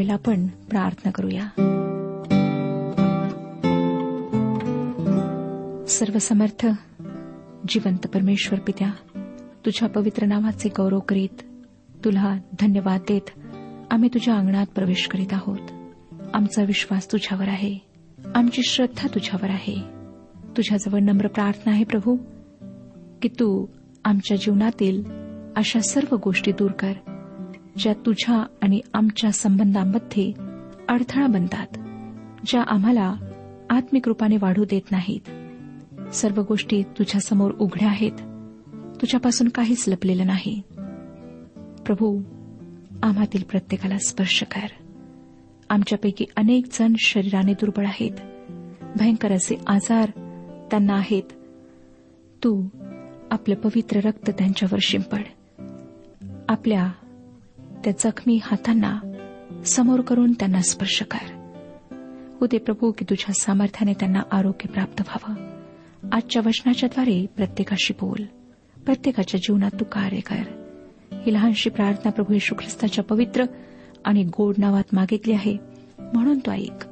शेवटी आपण प्रार्थना करूया. सर्वसमर्थ जिवंत परमेश्वर पित्या तुझ्या पवित्र नावाचे गौरव करीत तुला धन्यवाद देत आम्ही तुझ्या अंगणात प्रवेश करीत आहोत. आमचा विश्वास तुझ्यावर आहे. आमची श्रद्धा तुझ्यावर आहे. तुझ्याजवळ नम्र प्रार्थना आहे प्रभू की तू आमच्या जीवनातील अशा सर्व गोष्टी दूर कर ज्या तुझ्या आणि आमच्या संबंधांमध्ये अडथळा बनतात ज्या आम्हाला आत्मिक रूपाने वाढू देत नाहीत. सर्व गोष्टी तुझ्यासमोर उघड्या आहेत. तुझ्यापासून काहीच लपलेलं नाही. प्रभू आम्हातील प्रत्येकाला स्पर्श कर. आमच्यापैकी अनेक जण शरीराने दुर्बळ आहेत. भयंकर असे आजार त्यांना आहेत. तू आपलं पवित्र रक्त त्यांच्यावर शिंपड. आपल्या त्या जखमी हातांना समोर करून त्यांना स्पर्श कर. उदे प्रभू की तुझ्या सामर्थ्याने त्यांना आरोग्य प्राप्त व्हावं. आजच्या वचनाच्याद्वारे प्रत्येकाशी बोल. प्रत्येकाच्या जीवनात तू कार्य कर. ही लहानशी प्रार्थना प्रभू येशू ख्रिस्ताच्या पवित्र आणि गोड नावात मागितली आहे. म्हणून तो ऐक.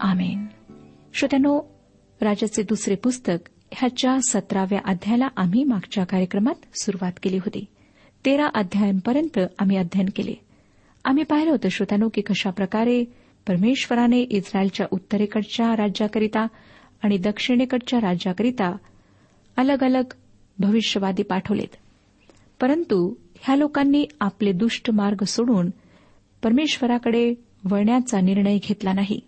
आमेन. श्रोत्यानो राजाचे दुसरे पुस्तक ह्याच्या सतराव्या अध्यायाला आम्ही मागच्या कार्यक्रमात सुरुवात केली होती. तेरा अध्यायांपर्यंत आम्ही अध्ययन केले. आम्ही पाहिलं होतं श्रोत्यानो की कशाप्रकारे परमेश्वराने इस्रायलच्या उत्तरेकडच्या राज्याकरिता आणि दक्षिणेकडच्या राज्याकरिता अलग अलग भविष्यवादी पाठवलेत. परंतु ह्या लोकांनी आपले दुष्ट मार्ग सोडून परमेश्वराकडे वळण्याचा निर्णय घेतला नाही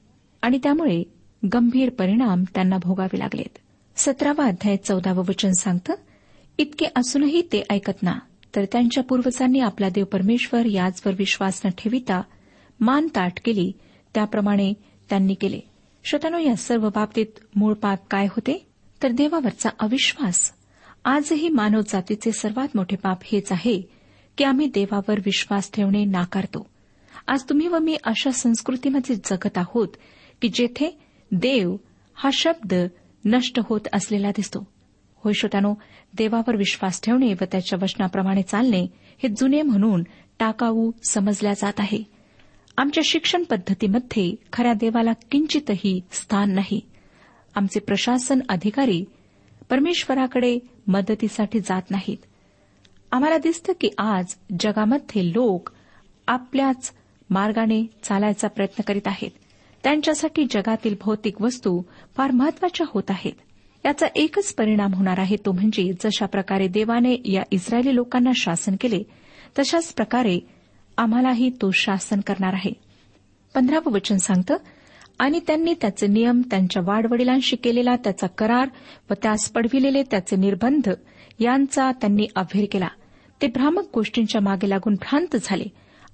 आणि त्यामुळे गंभीर परिणाम त्यांना भोगावे लागलेत. सतरावा अध्याय चौदावं वचन सांगतं इतके असूनही ते ऐकत ना. तर त्यांच्या पूर्वजांनी आपला देव परमेश्वर याचवर विश्वास न ठेविता मान ताट केली. त्याप्रमाणे त्यांनी केले. श्रोतानो या सर्व बाबतीत मूळ पाप काय होते? तर देवावरचा अविश्वास. आजही मानव जातीचे सर्वात मोठे पाप हेच आहे की आम्ही देवावर विश्वास ठेवणे नाकारतो. आज तुम्ही व मी अशा संस्कृतीमध्ये जगत आहोत की जेथे देव हा शब्द नष्ट होत असलेला दिसतो. होय श्रोत्यानो देवावर विश्वास ठेवणे व त्याच्या वचनाप्रमाणे चालणे हे जुने म्हणून टाकाऊ समजल्या जात आहे. आमच्या शिक्षण पद्धतीमध्ये खऱ्या देवाला किंचितही स्थान नाही. आमचे प्रशासन अधिकारी परमेश्वराकडे मदतीसाठी जात नाहीत. आम्हाला दिसतं की आज जगामध्ये लोक आपल्याच मार्गाने चालायचा प्रयत्न करीत आहेत. त्यांच्यासाठी जगातील भौतिक वस्तू फार महत्त्वाच्या होत आहेत. याचा एकच परिणाम होणार आहे तो म्हणजे जशा प्रकारे देवाने या इस्रायली लोकांना शासन केले तशाच प्रकारे आम्हालाही तो शासन करणार आहे. पंधरावं वचन सांगतं आणि त्यांनी त्याचे नियम त्यांच्या वाडवडिलांशी केलेला त्याचा करार व त्यास पडविलेले त्याचे निर्बंध यांचा त्यांनी अभेर केला. ते भ्रामक गोष्टींच्या मागे लागून भ्रांत झाले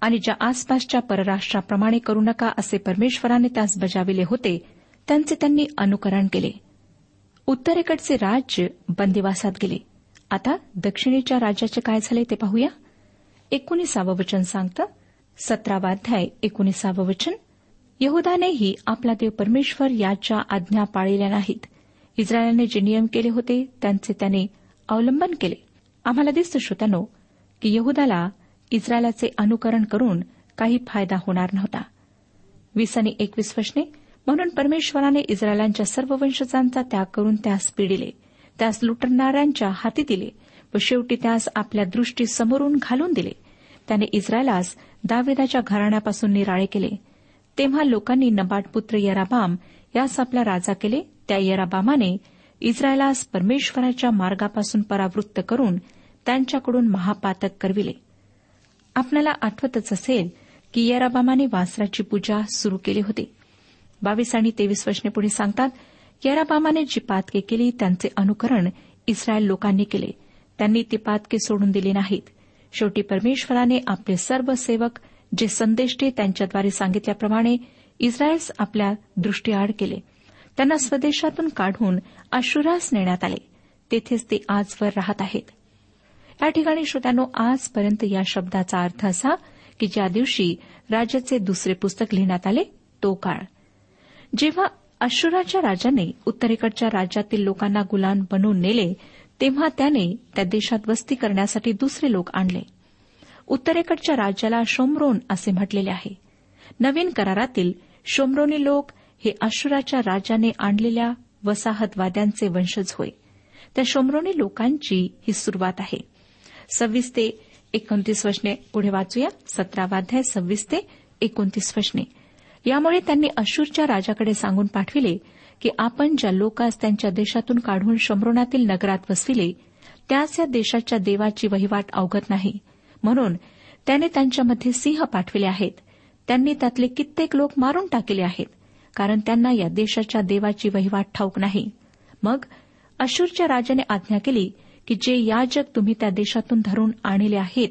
आणि ज्या आसपासच्या परराष्ट्राप्रमाणे करू नका असे परमेश्वराने त्यास बजाविले होते त्यांचे त्यांनी अनुकरण केले. उत्तरेकडचे राज्य बंदिवासात गेले. आता दक्षिणेच्या राज्याचे काय झाले ते पाहूया. एकोणीसावं वचन सांगतं सतरावाध्याय एकोणीसावं वचन. यहुदानेही आपला देव परमेश्वर याच्या आज्ञा पाळलेल्या नाहीत. इस्रायलने जे नियम केले होते त्यांचे त्याने अवलंबन केले. आम्हाला दिसतं श्रोत्यानो की यहुदाला इस्रायलाचे अनुकरण करून काही फायदा होणार नव्हता. वीस आणि एकवीस वचने म्हणून परमेश्वराने इस्रायलांच्या सर्व वंशजांचा त्याग करून त्यास पिडिले त्यास लुटणाऱ्यांच्या हाती दिले व शेवटी त्यास आपल्या दृष्टी समोरून घालून दिले. त्याने इस्रायलास दावेदाच्या घराण्यापासून निराळे केले. तेव्हा लोकांनी नबाट पुत्र यराबाम यास आपला राजा केले. त्या यराबामाने इस्रायलास परमेश्वराच्या मार्गापासून परावृत्त करून त्यांच्याकडून महापातक करविले. आपल्याला आठवतच असेल की यराबामाने वासराची पूजा सुरू केली होती. बावीस आणि तेवीस वचने पुढे सांगतात यराबामाने जी पातके केली त्यांचे अनुकरण इस्रायल लोकांनी केले. त्यांनी ती पातके सोडून दिली नाहीत. शेवटी परमेश्वराने आपले सर्व सेवक जे संदेष्टे त्यांच्याद्वारे सांगितल्याप्रमाणे इस्रायल्स आपल्या दृष्टीआड केले. त्यांना स्वदेशातून काढून अशुरास नेण्यात आले. तेथेच ते आजवर राहत आहेत. या ठिकाणी श्रोत्यानो आजपर्यंत या शब्दाचा अर्थ असा की ज्या दिवशी राजाचे दुसरे पुस्तक लिहिण्यात आले तो काळ. जेव्हा अशुराच्या राजाने उत्तरेकडच्या राज्यातील लोकांना गुलाम बनवून नेले तेव्हा त्याने त्या देशात वस्ती करण्यासाठी दुसरे लोक आणले. उत्तरेकडच्या राज्याला शोमरोन असे म्हटलेले आहे. नवीन करारातील शोमरोनी लोक हे अशुराच्या राजाने आणलेल्या वसाहतवाद्यांचे वंशज होय. त्या शोमरोनी लोकांची ही सुरुवात आहे. सव्वीस ते एकोणतीस वचने पुढे वाचूया. सतरावाध्याय सव्वीस ते एकोणतीस वचने यामुळे त्यांनी अशूरच्या राजाकडे सांगून पाठविले की आपण ज्या लोकास त्यांच्या देशातून काढून शंभरोनातील नगरात वसविले त्याच या देशाच्या देवाची वहिवाट अवगत नाही. म्हणून त्याने त्यांच्यामध्ये सिंह पाठविले आहेत. त्यांनी त्यातले कित्येक लोक मारून टाकले आहेत कारण त्यांना या देशाच्या देवाची वहिवाट ठाऊक नाही. मग अशूरच्या राजाने आज्ञा केली की जे याजक तुम्ही त्या देशातून धरून आणले आहेत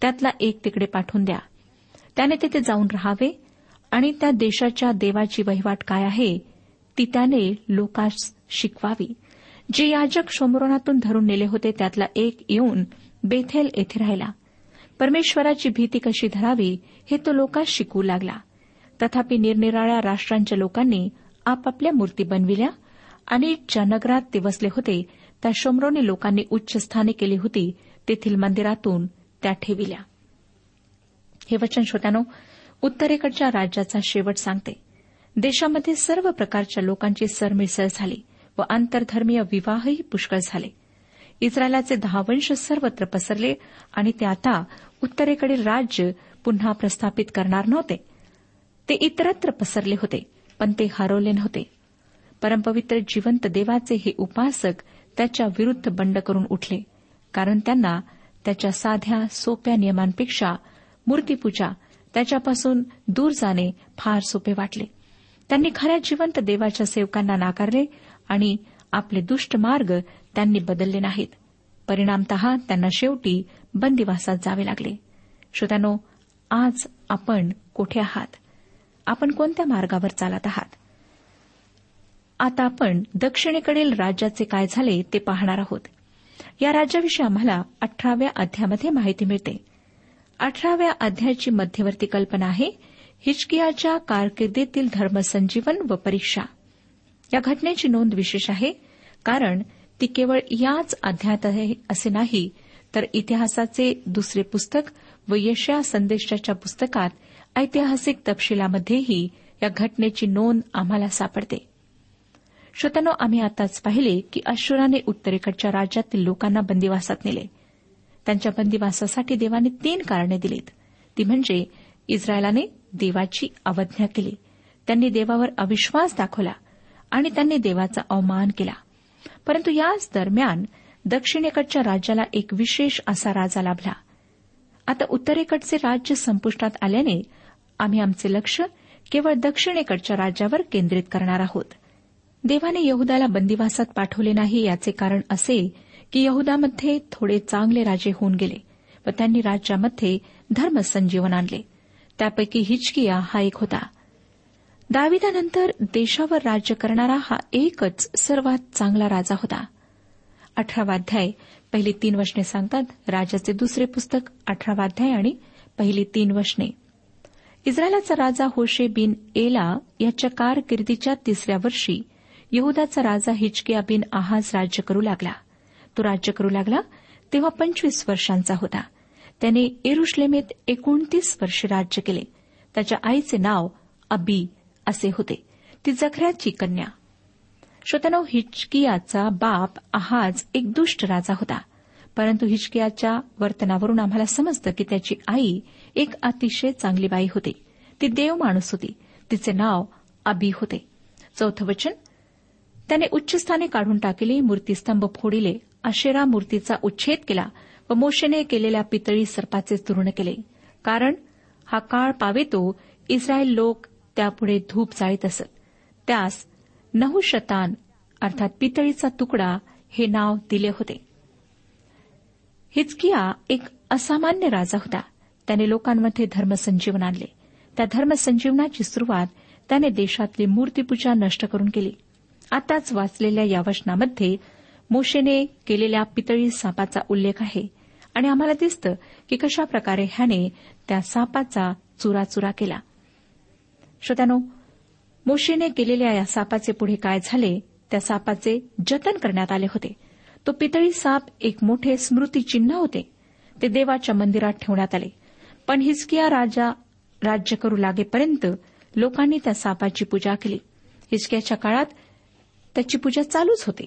त्यातला एक तिकडे पाठवून द्या. त्याने तिथे जाऊन राहावे आणि त्या देशाच्या देवाची वहिवाट काय आहे ती त्याने लोकास शिकवावी. जे याजक शोमरोनातून धरून नेले होते त्यातला एक येऊन बेथेल येथे राहिला. परमेश्वराची भीती कशी धरावी हे तो लोकांस शिकवू लागला. तथापि निरनिराळ्या राष्ट्रांच्या लोकांनी आपापल्या मूर्ती बनविल्या. आणि ज्या नगरात ते वसले होते. त्या शोमरोने लोकांनी उच्च स्थाने केली होती. तेथील मंदिरातून त्या ठेविल्या. हे वचन श्रोत्यानो उत्तरेकडच्या राज्याचा शेवट सांगते. देशामध्ये सर्व प्रकारच्या लोकांची सरमिसळ झाली व आंतरधर्मीय विवाहही पुष्कळ झाले. इस्रायलाचे दहा वंश सर्वत्र पसरले आणि ते आता उत्तरेकडील राज्य पुन्हा प्रस्थापित करणार नव्हते. ते इतरत्र पसरले होते पण ते हरवले नव्हते. परमपवित्र जिवंत देवाचे हे उपासक त्याच्या विरुद्ध बंड करून उठले कारण त्यांना त्याच्या साध्या सोप्या नियमांपेक्षा मूर्तीपूजा त्याच्यापासून दूर जाणे फार सोपे वाटले. त्यांनी खऱ्या जिवंत देवाच्या सेवकांना नाकारले आणि आपले दुष्ट मार्ग त्यांनी बदलले नाहीत. परिणामत त्यांना शेवटी बंदिवासात जावे लागले. श्रोत्यानो आज आपण कोठे आहात? आपण कोणत्या मार्गावर चालत आहात? आता आपण दक्षिणेकडील राज्याचे काय झाले ते पाहणार आहोत. या राज्याविषयी आम्हाला अठराव्या अध्यामध्ये माहिती मिळते. अठराव्या अध्यायाची मध्यवर्ती कल्पना आहे. हिचकियाच्या कारकिर्दीतील धर्मसंजीवन व परीक्षा. या घटनेची नोंद विशेष आहे. कारण ती केवळ याच अध्यायात आहे असे नाही तर इतिहासाचे दुसरे पुस्तक व यशया संदेशाच्या पुस्तकात ऐतिहासिक तपशिलामध्येही या घटनेची नोंद आम्हाला सापडते. श्रोत्यानो आम्ही आताच पाहिले की अश्वराने उत्तरेकडच्या राज्यातील लोकांना बंदिवासात नेले. त्यांच्या बंदिवासासाठी देवाने तीन कारणे दिलीत. ती म्हणजे इस्रायलाने देवाची अवज्ञा केली त्यांनी देवावर अविश्वास दाखवला आणि त्यांनी देवाचा अवमान केला. परंतु याच दरम्यान दक्षिणेकडच्या राज्याला एक विशेष असा राजा लाभला. आता उत्तरेकडचे राज्य संपुष्टात आल्याने आम्ही आमचे लक्ष केवळ दक्षिणेकडच्या राज्यावर केंद्रित करणार आहोत. देवाने यहदाला बंदिवासात पाठवले नाही याचे कारण असे की यहुदामध्ये थोडे चांगले राजे होऊन गेले व त्यांनी राज्यामध्ये धर्मसंजीवन आणले. त्यापैकी हिचकिया हा एक होता. दाविदानंतर देशावर राज्य करणारा हा एकच सर्वात चांगला राजा होता. अठरावाध्याय पहिली तीन वचने सांगतात राजाचे दुसरे पुस्तक अठरावाध्याय आणि पहिली तीन वचने. इस्रायलाचा राजा होशे बिन एला याच्या कारकिर्दीच्या तिसऱ्या वर्षी यहुदाचा राजा हिचकिया बिन आहाज राज्य करू लागला. तो राज्य करू लागला तेव्हा पंचवीस वर्षांचा होता. त्याने एरुश्लेमेत एकोणतीस वर्ष राज्य केले. त्याच्या आईचे नाव अबी असे होते. ती जखऱ्याची कन्या. श्रोतनो हिचकियाचा बाप आहाज एक दुष्ट राजा होता. परंतु हिचकियाच्या वर्तनावरून आम्हाला समजतं की त्याची आई एक अतिशय चांगली बाई होती. ती देव माणूस होती. तिचे नाव अबी होते. चौथं वचन. त्याने उच्चस्थाने काढून टाकली मूर्तीस्तंभ फोडिले अशेरा मूर्तीचा उच्छेद केला व मोशेने केलेल्या पितळी सर्पाचे चूर्ण केले. कारण हा काळ पावेतो इस्रायल लोक त्यापुढे धूप जाळीत असत. त्यास नहुशतान अर्थात पितळीचा तुकडा हे नाव दिले होते. हिचकिया एक असामान्य राजा होता. त्याने लोकांमध्ये धर्मसंजीवन आणले. त्या धर्मसंजीवनाची सुरुवात त्याने देशातली मूर्तीपूजा नष्ट करून केली. आताच वाचलेल्या या वचनामध्ये मोशेने केलेल्या पितळी सापाचा उल्लेख आहे. आणि आम्हाला दिसतं की कशा प्रकारे ह्याने त्या सापाचा चुराचुरा केला. श्रोत्यानो मोशेने केलेल्या या सापाचे पुढे काय झाले त्या सापाचे जतन करण्यात आले होते. तो पितळी साप एक मोठे स्मृतिचिन्ह होते. ते देवाच्या मंदिरात ठेवण्यात आले. पण हिचकिया राजा राज्य करू लागेपर्यंत लोकांनी त्या सापाची पूजा केली. हिचक्याच्या काळात त्याची पूजा चालूच होती.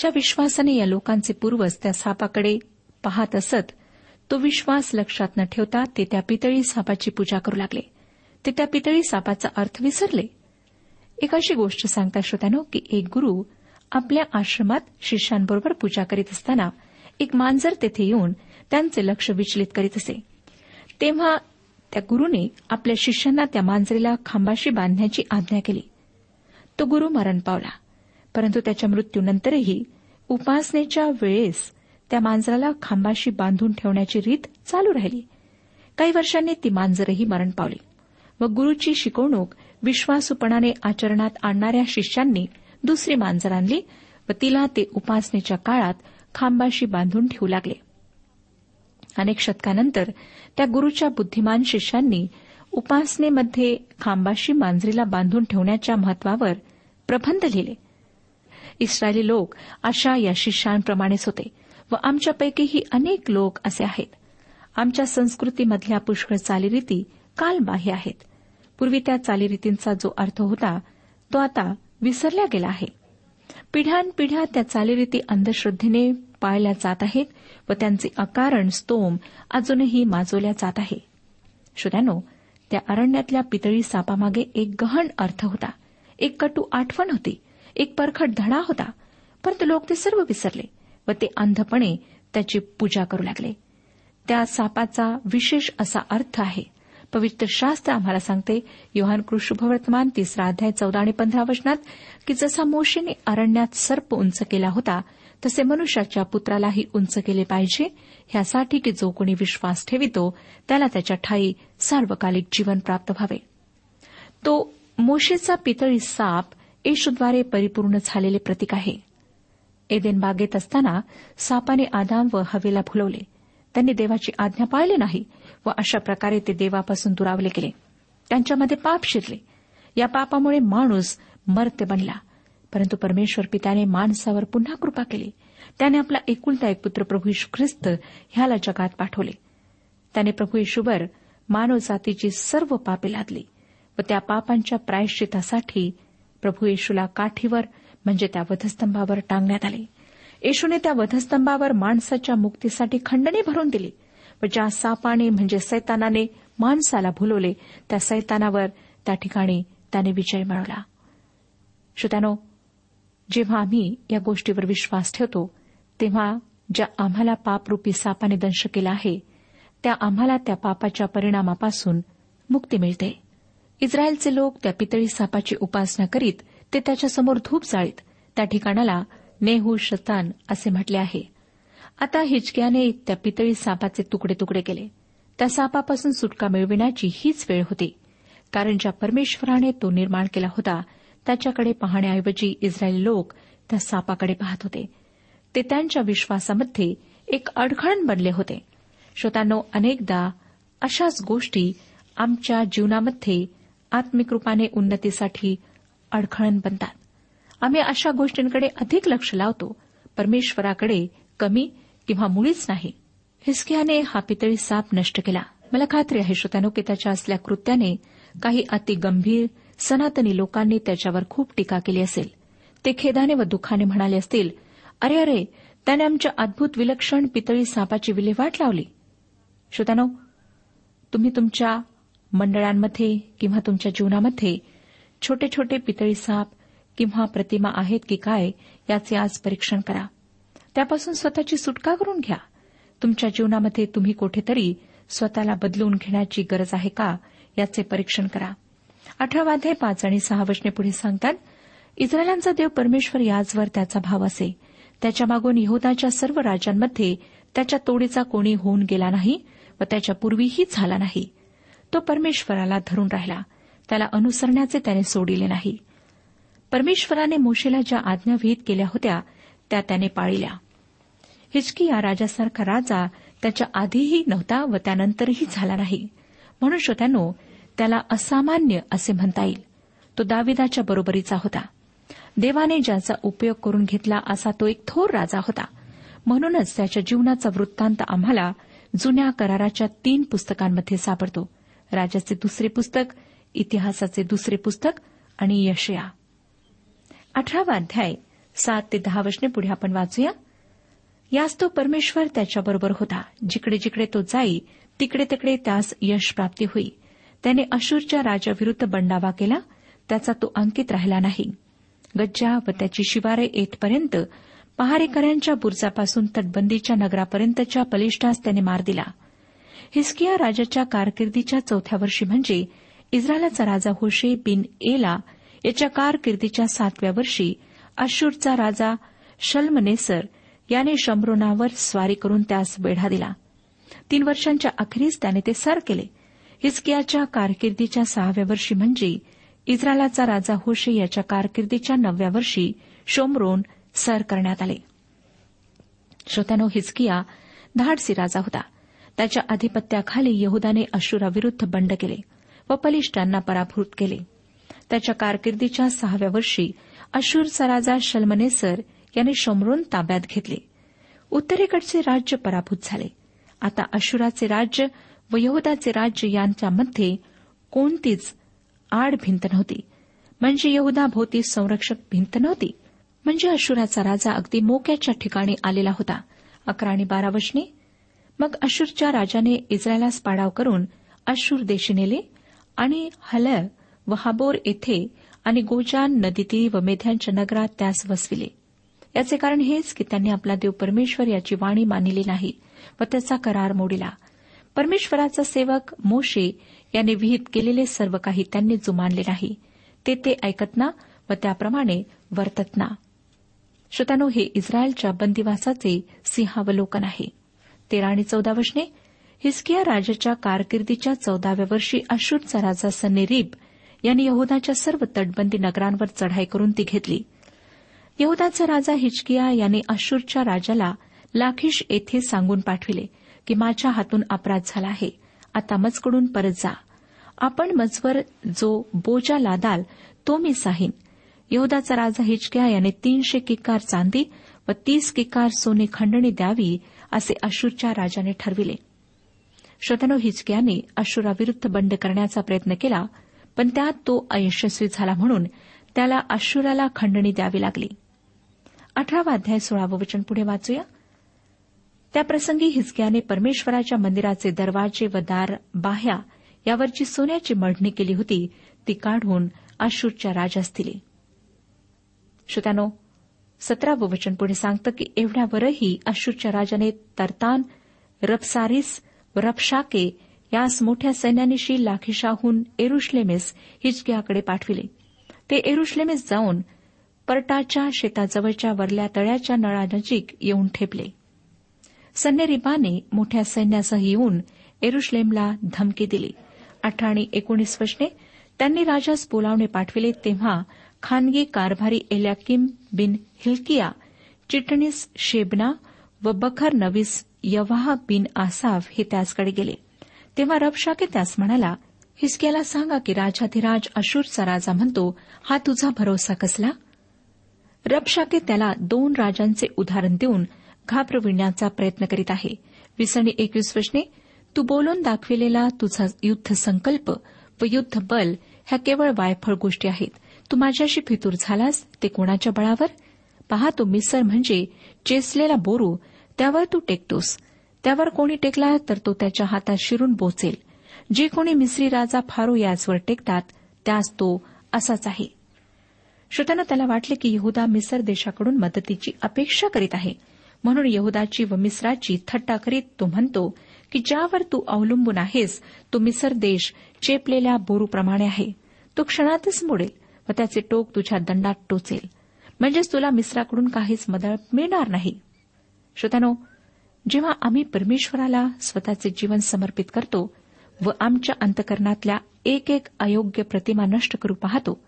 ज्या विश्वासाने या लोकांचे पूर्वज त्या सापाकडे पाहत असत तो विश्वास लक्षात न ठेवता ते त्या पितळी सापाची पूजा करू लागले. ते त्या पितळी सापाचा अर्थ विसरले. एक अशी गोष्ट सांगता श्रोत्यानो की एक गुरु आपल्या आश्रमात शिष्यांबरोबर पूजा करीत असताना एक मांजर तेथे येऊन त्यांचे लक्ष विचलित करीत असे. तेव्हा त्या गुरुने आपल्या शिष्यांना त्या मांजरीला खांबाशी बांधण्याची आज्ञा केली. तो गुरु मरण पावला. परंतु त्याच्या मृत्यूनंतरही उपासनेच्या वेळेस त्या मांजराला खांबाशी बांधून ठेवण्याची रीत चालू राहिली. काही वर्षांनी ती मांजरही मरण पावली. व गुरुची शिकवणूक विश्वासूपणाने आचरणात आणणाऱ्या शिष्यांनी दुसरी मांजर आणली व तिला ते उपासनेच्या काळात खांबाशी बांधून ठेवू लागले. अनेक शतकानंतर त्या गुरुच्या बुद्धिमान शिष्यांनी उपासनेमध्ये खांबाशी मांजरीला बांधून ठेवण्याच्या महत्वावर प्रबंध लिहिले. इस्रायली लोक अशा या शिष्यांप्रमाणेच होते व आमच्यापैकीही अनेक लोक असे आहेत. आमच्या संस्कृतीमधल्या पुष्कळ चालीरीती कालबाह्य आहेत. पूर्वी त्या चालीरीतींचा जो अर्थ होता तो आता विसरला गेला आहे. पिढ्यानपिढ्या त्या चालीरीती अंधश्रद्धेने पाळल्या जात आहेत व त्यांचे अकारण स्तोम अजूनही माजवल्या जात आहे. श्रोत्यानो त्या अरण्यातल्या पितळी सापामागे एक गहन अर्थ होता. एक कटू आठवण होती. एक परखट धडा होता. परंतु लोक ते सर्व विसरले व ते अंधपणे त्याची पूजा करू लागले. त्या सापाचा विशेष असा अर्थ आहे. पवित्र शास्त्र आम्हाला सांगते योहान कृष्णवर्तमान तिसरा अध्याय चौदा आणि पंधरा वचनात की जसा मोशेने अरण्यात सर्प उंच केला होता तसे मनुष्याच्या पुत्रालाही उंच केले पाहिजे ह्यासाठी की जो कोणी विश्वास ठेवितो त्याला त्याच्या ठाई सार्वकालिक जीवन प्राप्त व्हावे. तो मोशेचा पितळी साप येशूद्वारे परिपूर्ण झालेले प्रतीक आहे. एदेन बागेत असताना सापाने आदाम व हवेला फुलवले. त्यांनी देवाची आज्ञा पाळली नाही व अशा प्रकारे ते देवापासून दुरावले गेले. त्यांच्यामध्ये पाप शिरले. या पापामुळे माणूस मर्त्य बनला. परंतु परमेश्वर पित्याने माणसावर पुन्हा कृपा केली. त्याने आपला एकुलता एक पुत्र प्रभू यशू ख्रिस्त ह्याला जगात पाठवले. त्याने प्रभू येशूवर मानव जातीची सर्व पापे लादली व त्या पापांच्या प्रायश्चितासाठी प्रभू येशूला काठीवर म्हणजे त्या वधस्तंभावर टांगण्यात आले. येशूने त्या वधस्तंभावर माणसाच्या मुक्तीसाठी खंडणी भरून दिली. व ज्या सापाने म्हणजे सैतानाने माणसाला भुलवले त्या सैतानावर त्या ठिकाणी त्याने विजय मिळवला. श्रोत्यानो जेव्हा आम्ही या गोष्टीवर विश्वास ठेवतो तेव्हा ज्या आम्हाला पापरूपी सापाने दंश केला आहे त्या आम्हाला त्या पापाच्या परिणामापासून मुक्ती मिळते. इस्रायलचे लोक त्या पितळी सापाची उपासना करीत ते त्याच्यासमोर धूप जाळीत. त्या ठिकाणाला नेहू शतान असे म्हटले आहे. आता हिचक्याने त्या पितळी सापाचे तुकडे तुकडे केले. त्या सापापासून सुटका मिळविण्याची हीच वेळ होती. कारण ज्या परमेश्वराने तो निर्माण केला होता त्याच्याकडे पाहण्याऐवजी इस्रायली लोक त्या सापाकडे पाहत होते. ते त्यांच्या विश्वासामध्ये एक अडखळण बनले होते. श्रोतांनो अनेकदा अशाच गोष्टी आमच्या जीवनामध्ये आत्मिक रूपाने उन्नतीसाठी अडखळण बनतात. आम्ही अशा गोष्टींकडे अधिक लक्ष लावतो. परमेश्वराकडे कमी किंवा मुळीच नाही. हिसकियाने हा पितळी साप नष्ट केला. मला खात्री आहे श्रोत्यानो की त्याच्या असल्या कृत्याने काही अतिगंभीर सनातनी लोकांनी त्याच्यावर खूप टीका केली असेल. ते खेदाने व दुःखाने म्हणाले असतील अरे अरे त्याने आमच्या अद्भुत विलक्षण पितळी सापाची विल्हेवाट लावली. श्रोत्यानो तुम्ही तुमच्या मंडळांमध्ये किंवा तुमच्या जीवनामध्ये छोटे छोटे पितळी साप किंवा प्रतिमा आहेत की काय याचे आज परीक्षण करा. त्यापासून स्वतःची सुटका करून घ्या. तुमच्या जीवनामध्ये तुम्ही कुठेतरी स्वतःला बदलून घेण्याची गरज आहे का याचे परीक्षण करा. अठरावाध्याय पाच आणि सहा वचने पुढे सांगतात इस्रायलांचा देव परमेश्वर याचवर त्याचा भाव असे. त्याच्या मागून यहोदाच्या सर्व राज्यांमध्ये त्याच्या तोडीचा कोणी होऊन गेला नाही व त्याच्या पूर्वीही झाला नाही. तो परमेश्वराला धरून राहिला. त्याला अनुसरण्याचे त्याने सोडिले नाही. परमेश्वराने मोशेला ज्या आज्ञा विहित केल्या होत्या त्या त्याने पाळिल्या. हिचकी या राजासारखा राजा त्याच्या आधीही नव्हता व त्यानंतरही झाला नाही. म्हणून श्रोत्यानो त्याला असामान्य असे म्हणता येईल. तो दाविदाच्या बरोबरीचा होता. देवाने ज्याचा उपयोग करून घेतला असा तो एक थोर राजा होता. म्हणूनच त्याच्या जीवनाचा वृत्तांत आम्हाला जुन्या कराराच्या तीन पुस्तकांमध्ये सापडतो. राजाचे दुसरे पुस्तक इतिहासाचे दुसरे पुस्तक आणि यशया. अठरावा अध्याय सात ते दहा वचने पुढे आपण वाचूया. यास तो परमेश्वर त्याच्याबरोबर होता. जिकडे जिकडे तो जाई तिकडे तिकडे त्यास यश प्राप्ती होई. त्याने अशूरच्या राजाविरुद्ध बंडावा केला त्याचा तो अंकित राहिला नाही. गज्जा व त्याची शिवारे येतपर्यंत पहारेकऱ्यांच्या बुरजापासून तटबंदीच्या नगरापर्यंतच्या बलिष्ठास त्याने मार दिला. हिस्किया राजाच्या कारकिर्दीच्या चौथ्या वर्षी म्हणजे इस्रायलाचा राजा होशे बिन एला याच्या कारकिर्दीच्या सातव्या वर्षी अशूरचा राजा शल्मनेसर याने शंभरोनावर स्वारी करून त्यास वेढा दिला. तीन वर्षांच्या अखेरीस त्याने ते सर केले. हिस्कियाच्या कारकिर्दीच्या सहाव्या वर्षी म्हणजे इस्रायलाचा राजा होशे याच्या कारकिर्दीच्या नवव्या वर्षी शोमरोन सर करण्यात आले. श्रोत्यानो हिचकिया धाडसी राजा होता. त्याच्या अधिपत्याखाली यहुदाने अशुराविरुद्ध बंड केले व पलिष्टांना पराभूत केले. त्याच्या कारकिर्दीच्या सहाव्या वर्षी अशूरचा राजा शल्मनेसर याने शमरोन ताब्यात घेतले. उत्तरेकडचे राज्य पराभूत झाले. आता अशुराचे राज्य व यहुदाचे राज्य यांच्यामध्ये कोणतीच आड भिंत नव्हती. म्हणजे यहुदा भोवती संरक्षक भिंत नव्हती. म्हणजे अशुराचा राजा अगदी मोक्याच्या ठिकाणी आलेला होता. अकरा आणि बारा वचने मग अशूरच्या राजाने इस्रायलास पाडाव करून अशूर देशी नेले आणि हलय व हाबोर येथे आणि गोजान नदीती व मेध्यांच्या नगरात त्यास वसविले. याचे कारण हेच की त्यांनी आपला देव परमेश्वर याची वाणी मानिली नाही व त्याचा करार मोडिला. परमेश्वराचा सेवक मोशे याने विहित केलेले सर्व काही त्यांनी जुमानले नाही. ते ते ऐकत ना व त्याप्रमाणे वर्तत ना. श्रोत्यानो हे इस्रायलच्या बंदिवासाचे सिंहावलोकन आहे. तेरा आणि चौदा वशने हिस्किया राजाच्या कारकिर्दीच्या चौदाव्या वर्षी अशूरचा राजा सन्नेरीब यांनी यहुदाच्या सर्व तटबंदी नगरांवर चढाई करून ती घेतली. यहुदाचा राजा हिचकिया याने अशूरच्या राजाला लाखिश येथे सांगून पाठविले की माझ्या हातून अपराध झाला आहे. आता मजकडून परत जा. आपण मजवर जो बोजा लादाल तो मी साहीन. यहुदाचा राजा हिचकिया याने तीनशे किकार चांदी व तीस किकार सोने खंडणी द्यावी असे अशूरच्या राजाने ठरविले. श्रोतनो हिचक्याने अशुराविरुद्ध बंड करण्याचा प्रयत्न केला पण त्यात तो अयशस्वी झाला म्हणून त्याला अशुराला खंडणी द्यावी लागली. अठरावा अध्याय सोळावं वचन पुढे वाचूया. त्याप्रसंगी हिचकियाने परमेश्वराच्या मंदिराचे दरवाजे व दार बाह्या यावरची सोन्याची मढणी केली होती ती काढून अशूरच्या राजास दिली. श्रोत्यानो सतरावं वचन पुढे सांगतं की एवढ्यावरही अश्रूच्या राजाने तरतान रपसारिस व रबशाके यास मोठ्या सैन्यानिशी लाखिशाहून एरुश्लेमेस हिचक्याकडे पाठविले. ते एरुश्लेमेस जाऊन परटाच्या शेताजवळच्या वरल्या तळ्याच्या नळानजीक येऊन ठेपले. सन्नेरिबाने मोठ्या सैन्यासह येऊन एरुश्लेमला धमकी दिली. अठरा आणि एकोणीस वचने त्यांनी राजास बोलावणे पाठविले तेव्हा खानगी कारभारी एल्याकिम बिन हिल्किया चिटणीस शेबना व बखर नवीस यवाह बिन आसाफ हे त्याचकडे गेले. तेव्हा रबशाके त्यास म्हणाला हिसक्याला सांगा की राजाधिराज अशूरचा राजा म्हणतो हा तुझा भरोसा कसला? रबशाके त्याला दोन राजांचे उदाहरण देऊन घाबरविण्याचा प्रयत्न करीत आहे. विसणी एकवीस वचने तू बोलून दाखविलेला तुझा युद्ध संकल्प व युद्ध बल ह्या केवळ वायफळ गोष्टी आहेत. तू माझ्याशी फितूर झालास? ते कोणाच्या बळावर? पहा तो मिसर म्हणजे चेसलेला बोरू त्यावर तू टेकतोस. त्यावर कोणी टेकला तर तो त्याच्या हातात शिरून बोचेल. जे कोणी मिसरी राजा फारो याचवर टेकतात त्यास तो असाच आहे. श्रोत्यानं त्याला वाटले की यहदा मिसर देशाकडून मदतीची अपेक्षा करीत आहे. म्हणून यहदाची व मिसराची थट्टा करीत तो म्हणतो की ज्यावर तू अवलंबून आहेस तो मिसर देश चेपलेल्या बोरूप्रमाणे आहे. तो क्षणातच मोडेल. व त्याचे टोक तुझ्या दंडात टोचेल. म्हणजेच तुला मिस्राकडून काहीच मदळ मिळणार नाही. श्रोत्यानो जेव्हा आम्ही परमेश्वराला स्वतःचे जीवन समर्पित करतो व आमच्या अंतकरणातल्या एक एक अयोग्य प्रतिमा नष्ट करू पाहतो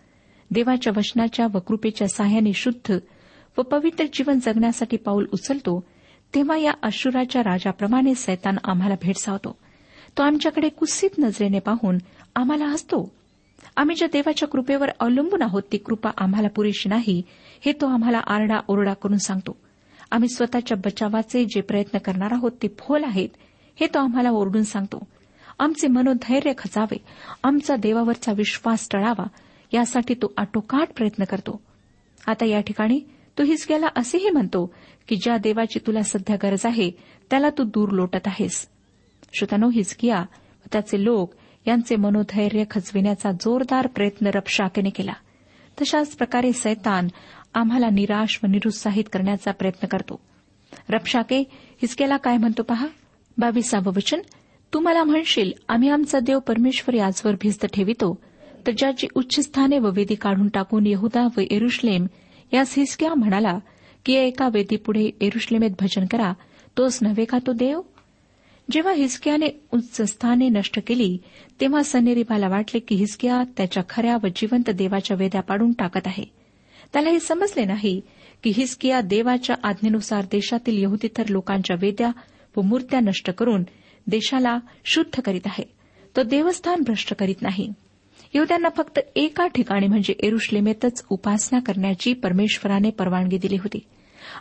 देवाच्या वचनाच्या व कृपेच्या सहाय्याने शुद्ध व पवित्र जीवन जगण्यासाठी पाऊल उचलतो तेव्हा या अशुराच्या राजाप्रमाणे सैतान आम्हाला भेडसावतो. तो आमच्याकडे कुस्सीत नजरेने पाहून आम्हाला हसतो. आम्ही ज्या देवाच्या कृपेवर अवलंबून आहोत. ती कृपा आम्हाला पुरेशी नाही. हे तो आम्हाला आरडा ओरडा करून सांगतो. आम्ही स्वतःच्या बचावाचे जे प्रयत्न करणार आहोत ते फोल आहेत हे तो आम्हाला ओरडून सांगतो. आमचे मनोधैर्य खचावे. आमचा देवावरचा विश्वास टळावा. यासाठी तो आटोकाट प्रयत्न करतो. आता या ठिकाणी तो हिसक्याला असेही म्हणतो की ज्या देवाची तुला सध्या गरज आहे त्याला तू दूर लोटत आहेस. श्रोतानो हिचकिया त्याचे लोक यांचे मनोधैर्य खचविण्याचा जोरदार प्रयत्न रपशाकेने केला. तशाच प्रकारे सैतान आम्हाला निराश व निरुत्साहित करण्याचा प्रयत्न करतो. रपशाके हिचकेला काय म्हणतो पहा? बावीसावं वचन तू मला म्हणशील आम्ही आमचा देव परमेश्वर याचवर भिस्त ठेवितो. तर ज्याची उच्चस्थाने व वेदी काढून टाकून यहुदा व एरुश्लेम यास हिसक्या म्हणाला की एका वेदीपुढे एरुश्लेमेत भजन करा तोच नव्हे का तो देव? जेव्हा हिसक्याने उच्च स्थाने नष्ट केली तेव्हा सनेरीबाला वाटले की हिसक्या त्याच्या खऱ्या व जिवंत देवाच्या वेद्या पाडून टाकत आहे. त्याला हे समजले नाही की हिसकिया देवाच्या आज्ञेनुसार देशातील यहुदीतर लोकांच्या वेद्या व मूर्त्या नष्ट करून देशाला शुद्ध करीत आहे. तो देवस्थान भ्रष्ट करीत नाही. यहुद्यांना फक्त एका ठिकाणी म्हणजे एरुश्लेमेतच उपासना करण्याची परमेश्वराने परवानगी दिली होती.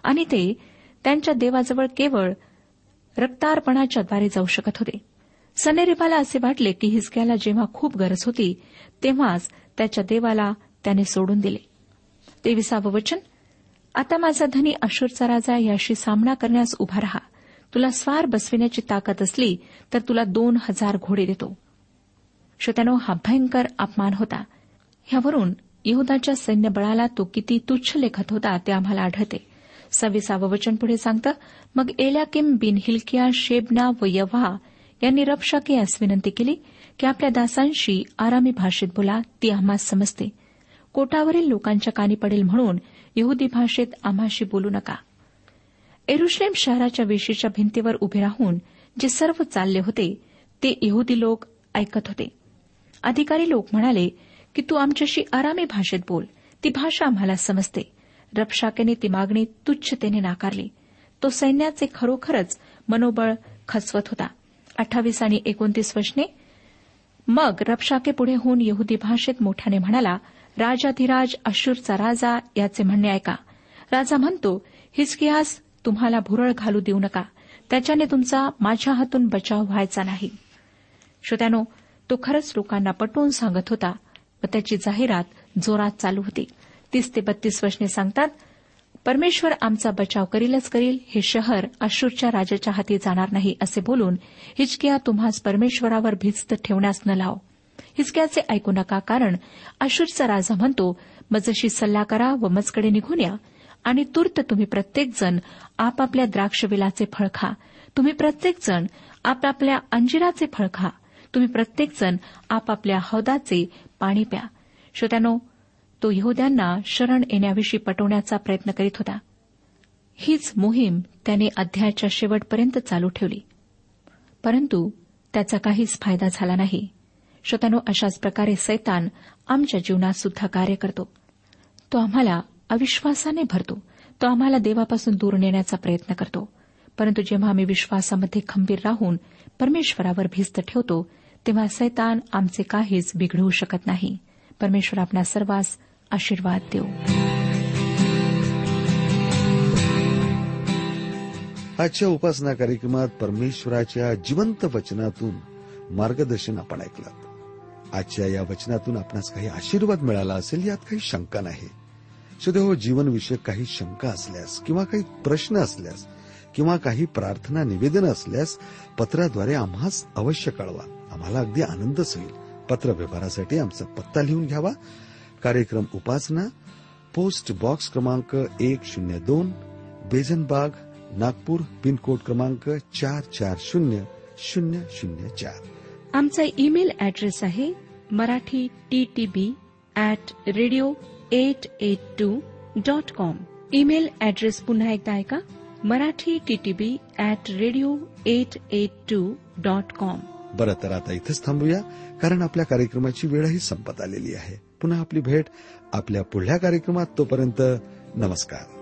आणि ते त्यांच्या देवाजवळ केवळ रक्तार्पणाच्याद्वारे जाऊ शकत होते. सनेरिबाला असे वाटले की हिसक्याला जेव्हा खूप गरज होती तेव्हाच त्याच्या देवाला त्याने सोडून दिले. तेविसावं वचन आता माझा धनी अशूरचा राजा याशी सामना करण्यास उभा रहा. तुला स्वार बसविण्याची ताकद असली तर तुला दोन हजार घोडे देतो. श्रोत्यानो हा भयंकर अपमान होता. ह्यावरून यहुदाच्या सैन्यबळाला तो किती तुच्छ लेखत होता ते आम्हाला आढळते. सव्वीसावं वचन पुढे सांगतं मग एल्याकिम बिन हिलकिया शेबना व यव्हा यांनी रबशाके यास विनंती केली की आपल्या दासांशी आरामी भाषेत बोला ती आम्हास समजते. कोटावरील लोकांच्या कानी पडेल म्हणून यहुदी भाषेत आम्हाशी बोलू नका. एरुश्लेम शहराच्या वेशीच्या भिंतीवर उभे राहून जे सर्व चालले होते ते यहुदी लोक ऐकत होते. अधिकारी लोक म्हणाले की तू आमच्याशी आरामी भाषेत बोल ती भाषा आम्हाला समजते. रबशाकेने ती मागणी तुच्छतेने नाकारली. तो सैन्याचे खरोखरच मनोबळ खचवत होता. अठ्ठावीस आणि एकोणतीस वशने मग रबशाके पुढे होऊन यहुदी भाषेत मोठ्याने म्हणाला राजाधिराज अशूरचा राजा याचे म्हणणे ऐका. राजा म्हणतो हिचकियास तुम्हाला भुरळ घालू देऊ नका. त्याच्याने तुमचा माझ्या हातून बचाव व्हायचा नाही. श्रोत्यानो तो खरंच लोकांना पटवून सांगत होता व त्याची जाहिरात जोरात चालू होती. तीस ते बत्तीस वचने सांगतात परमेश्वर आमचा बचाव करीलच करील हे शहर अशूरच्या राजाच्या हाती जाणार नाही असे बोलून हिचकिया तुम्हास परमेश्वरावर भिस्त ठेवण्यास न लाव. हिचक्याचे ऐकू नका कारण अशूरचा राजा म्हणतो मजशी सल्ला करा व मजकडे निघून या आणि तूर्त तुम्ही प्रत्येकजण आपापल्या द्राक्षवेलाचे फळ खा. तुम्ही प्रत्येकजण आपापल्या अंजिराचे फळ खा. तुम्ही प्रत्येकजण आपापल्या हौदाचे पाणी प्या. श्रोत्यानो तो यहोद्यांना शरण येण्याविषयी पटवण्याचा प्रयत्न करीत होता. हीच मोहीम त्याने अध्यायाच्या शेवटपर्यंत चालू ठेवली. परंतु त्याचा काहीच फायदा झाला नाही. श्रोतानो अशाच प्रकारे सैतान आमच्या जीवनात सुद्धा कार्य करतो. तो आम्हाला अविश्वासाने भरतो. तो आम्हाला देवापासून दूर नेण्याचा प्रयत्न करतो. परंतु जेव्हा आम्ही विश्वासामध्ये खंबीर राहून परमेश्वरावर भिस्त ठेवतो तेव्हा सैतान आमचे काहीच बिघडवू शकत नाही. परमेश्वर आपल्या सर्वांस आशीर्वाद देऊ. आजच्या उपासना कार्यक्रमात परमेश्वराच्या जिवंत वचनातून मार्गदर्शन आपण ऐकलं. आजच्या या वचनातून आपणास काही आशीर्वाद मिळाला असेल यात काही शंका नाही. सध्या जीवनविषयक काही शंका असल्यास किंवा काही प्रश्न असल्यास किंवा काही प्रार्थना निवेदन असल्यास पत्राद्वारे आम्हास अवश्य कळवा. आम्हाला अगदी आनंदच होईल. पत्र व्यवहारासाठी आमचा पत्ता लिहून घ्यावा. कार्यक्रम उपासना पोस्ट बॉक्स क्रमांक एक शून्य दोन बेझनबाग नागपूर पिनकोड क्रमांक चार चार शून्य शून्य शून्य चार. आमचा ईमेल अॅड्रेस आहे Marathi T T B at radio eight eight two dot com. Email address पुन्हा एकदा ऐका Marathi T T B at radio eight eight two dot com. बरं तर आता इथंच थांबूया कारण आपल्या कार्यक्रमाची वेळही संपत आलेली आहे. पुन्हा आपली भेट आपल्या पुढल्या कार्यक्रमात तोपर्यंत नमस्कार.